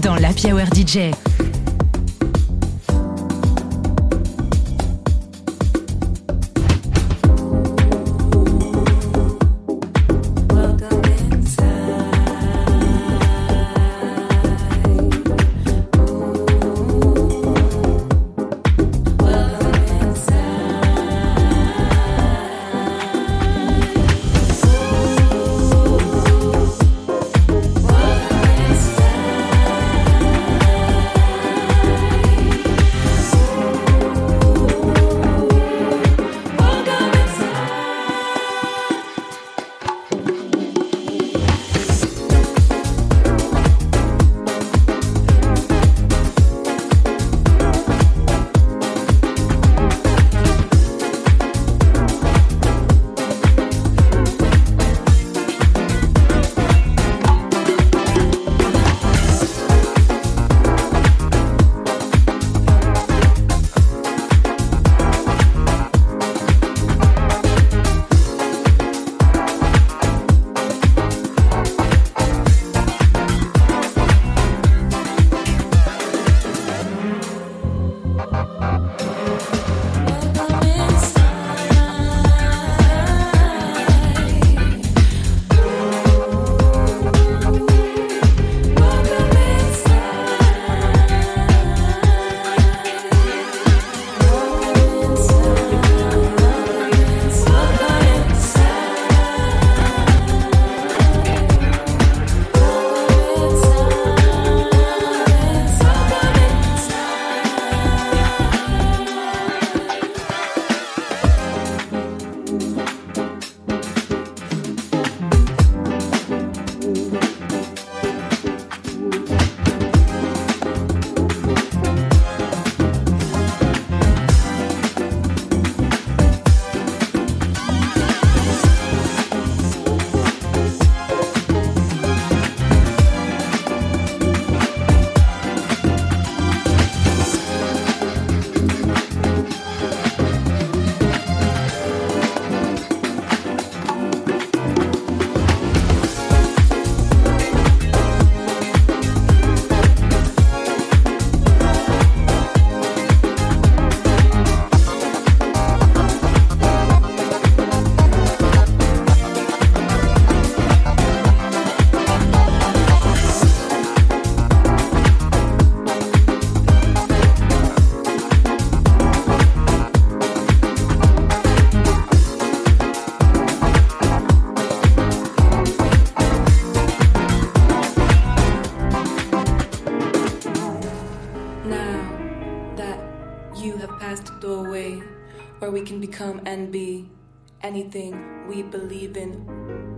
dans la Hour DJ. Anything we believe in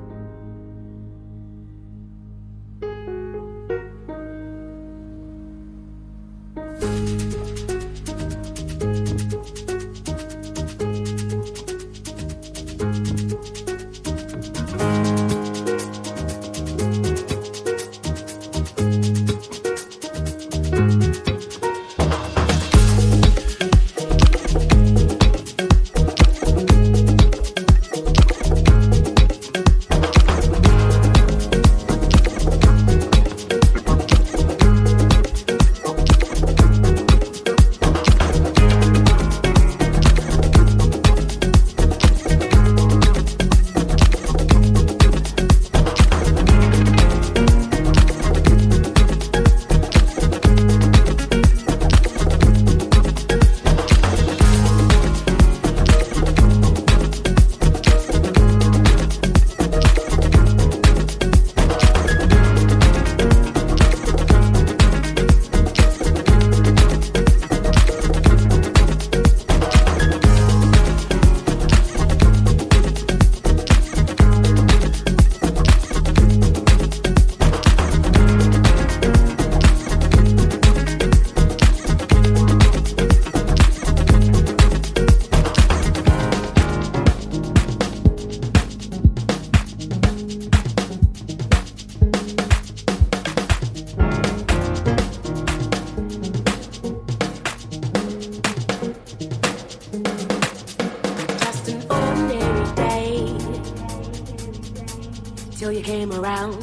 till you came around.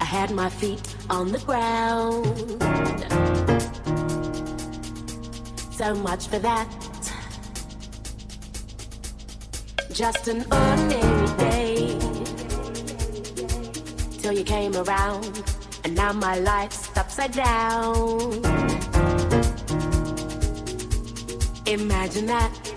I had my feet on the ground. So much for that. Just an ordinary day till you came around, and now my life's upside down. Imagine that.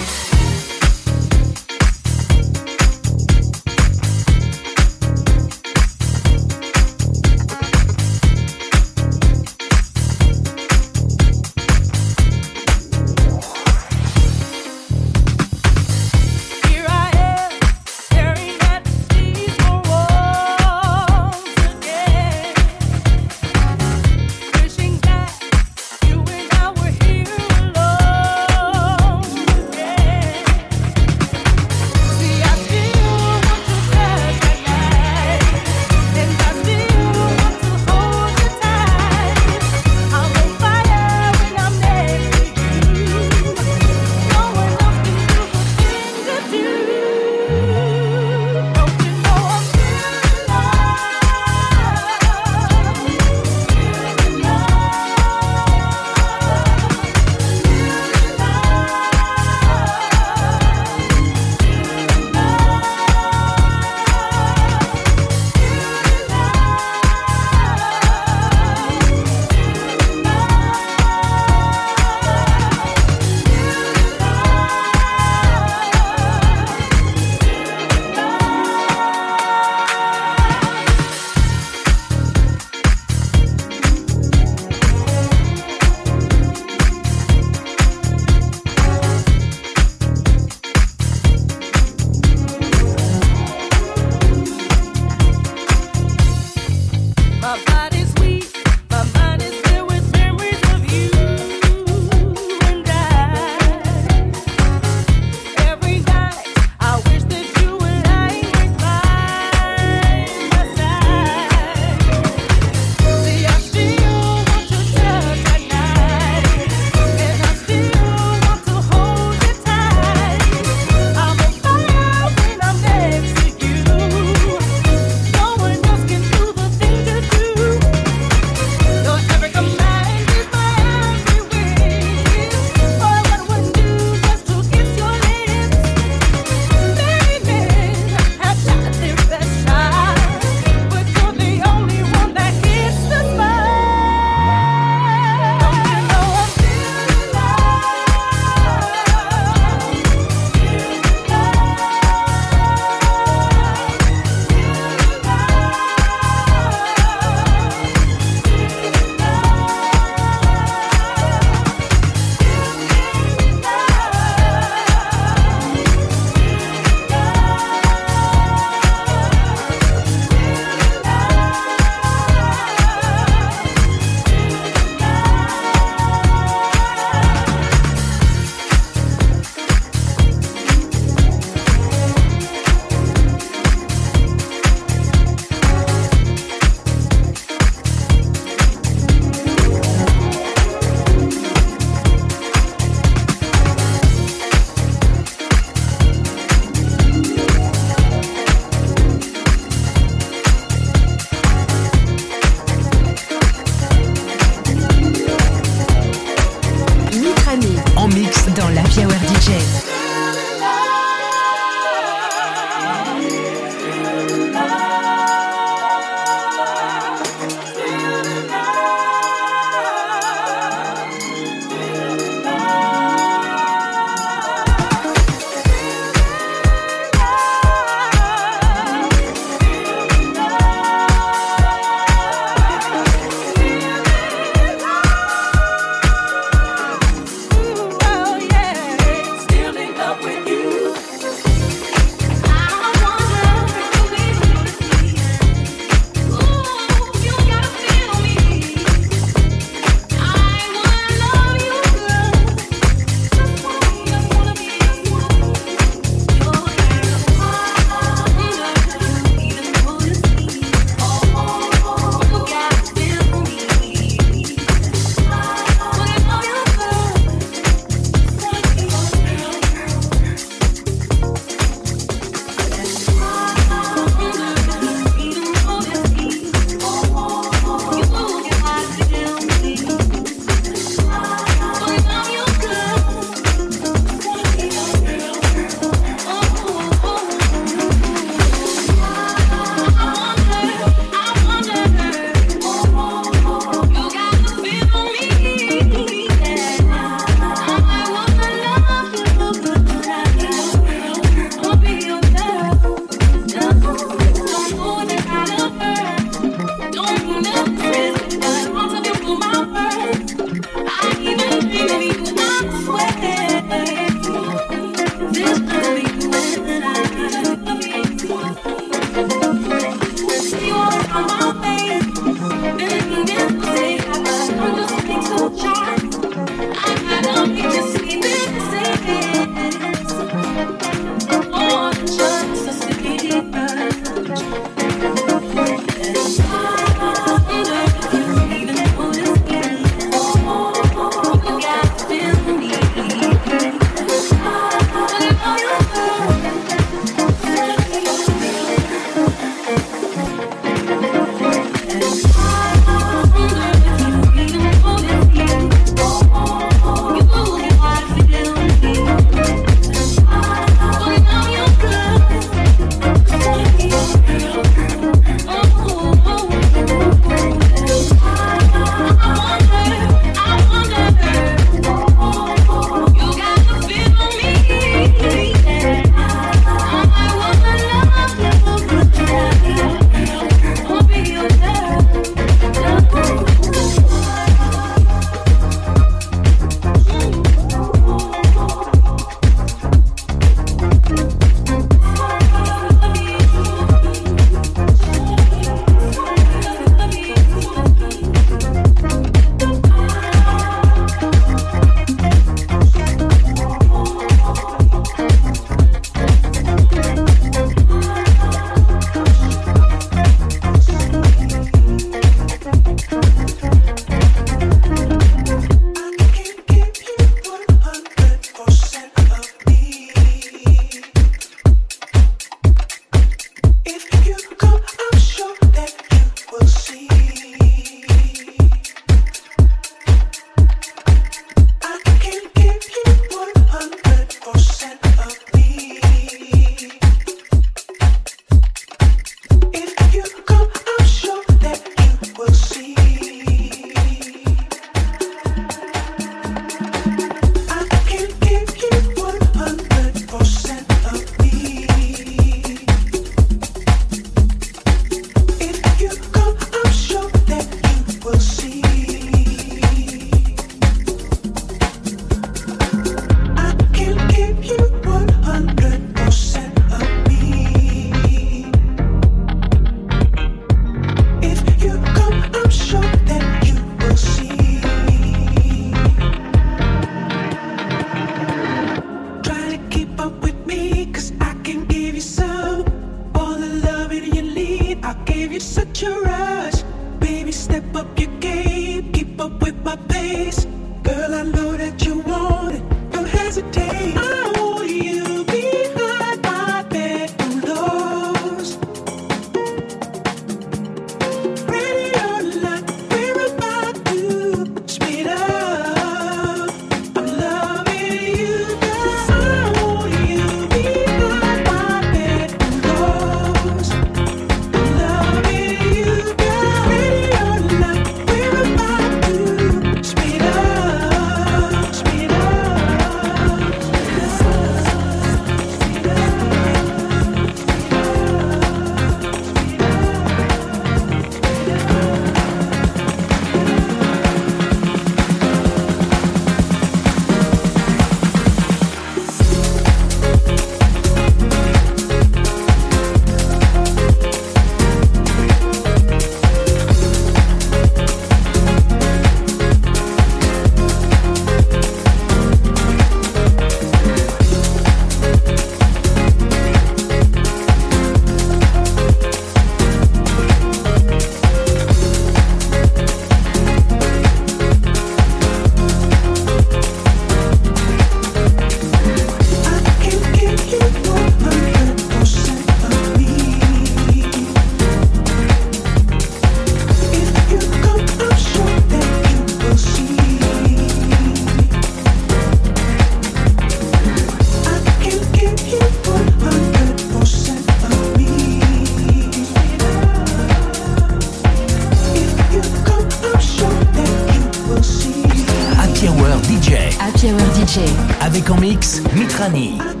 Hour DJ. Happy Hour DJ. Avec en mix Mitrani.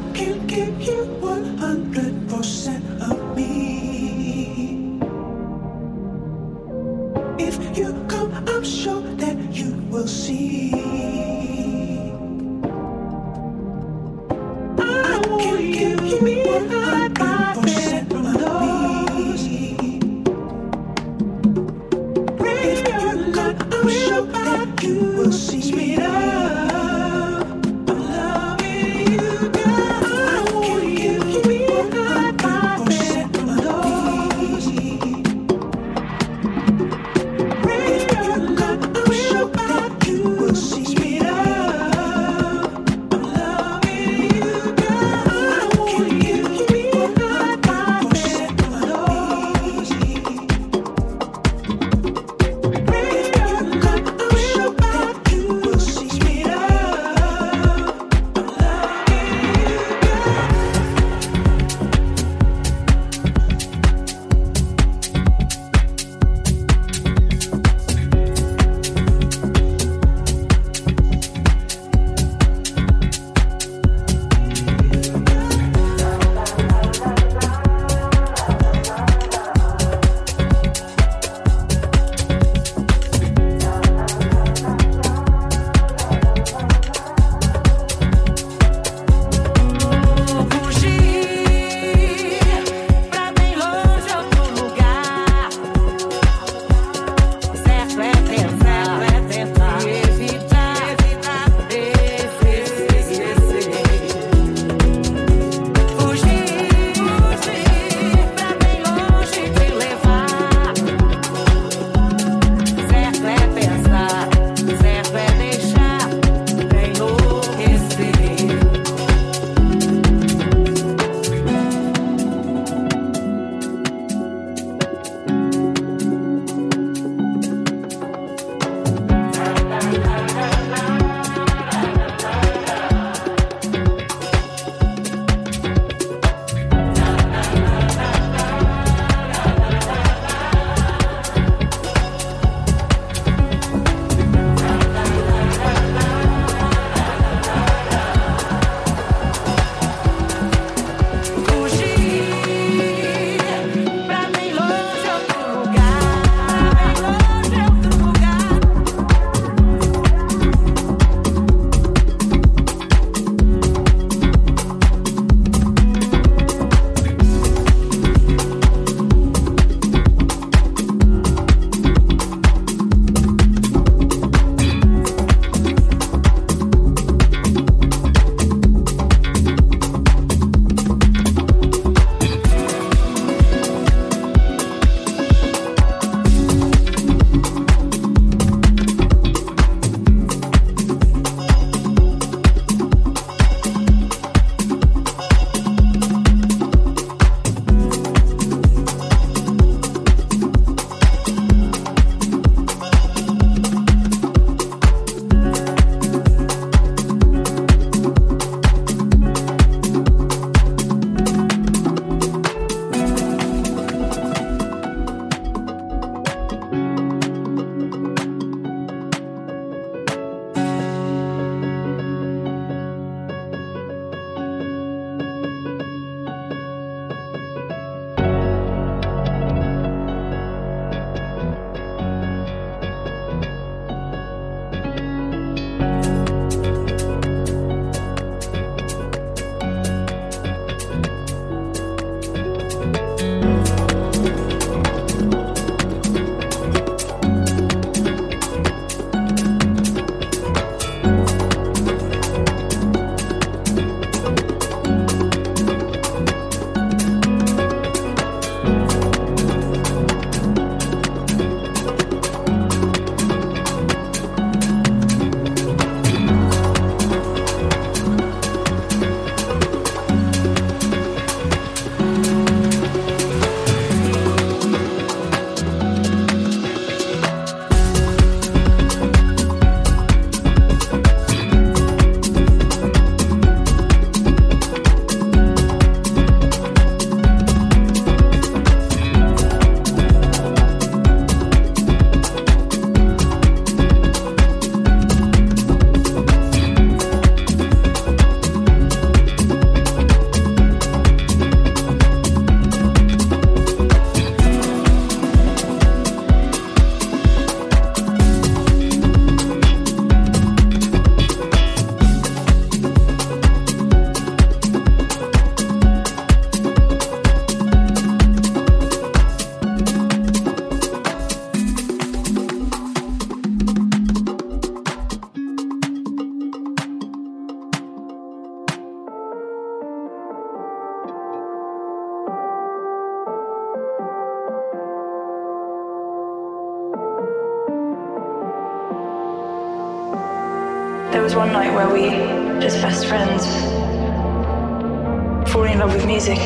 music,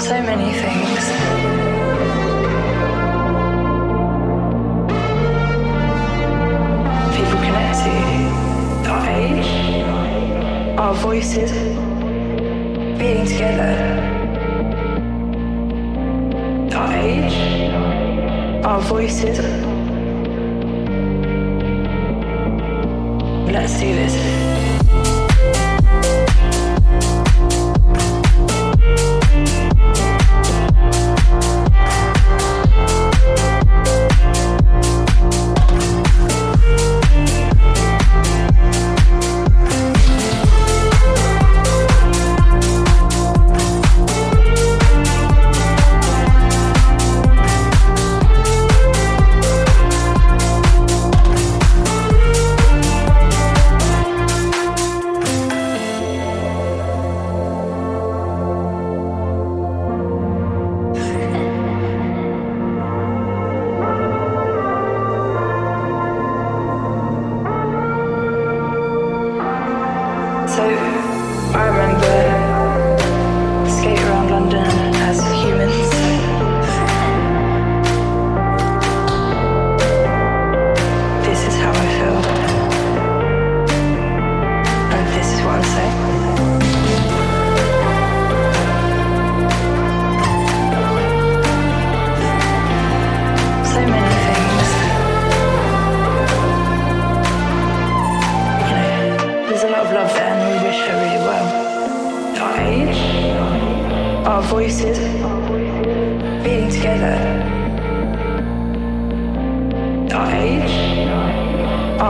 so many things. our voices being together. Our age, our voices.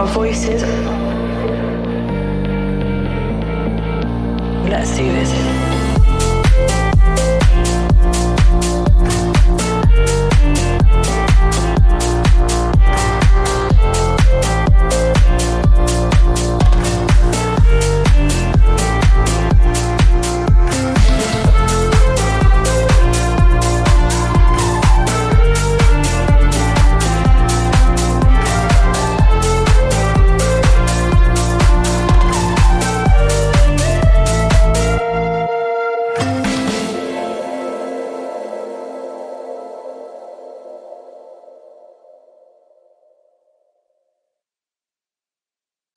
our voices. Let's do this.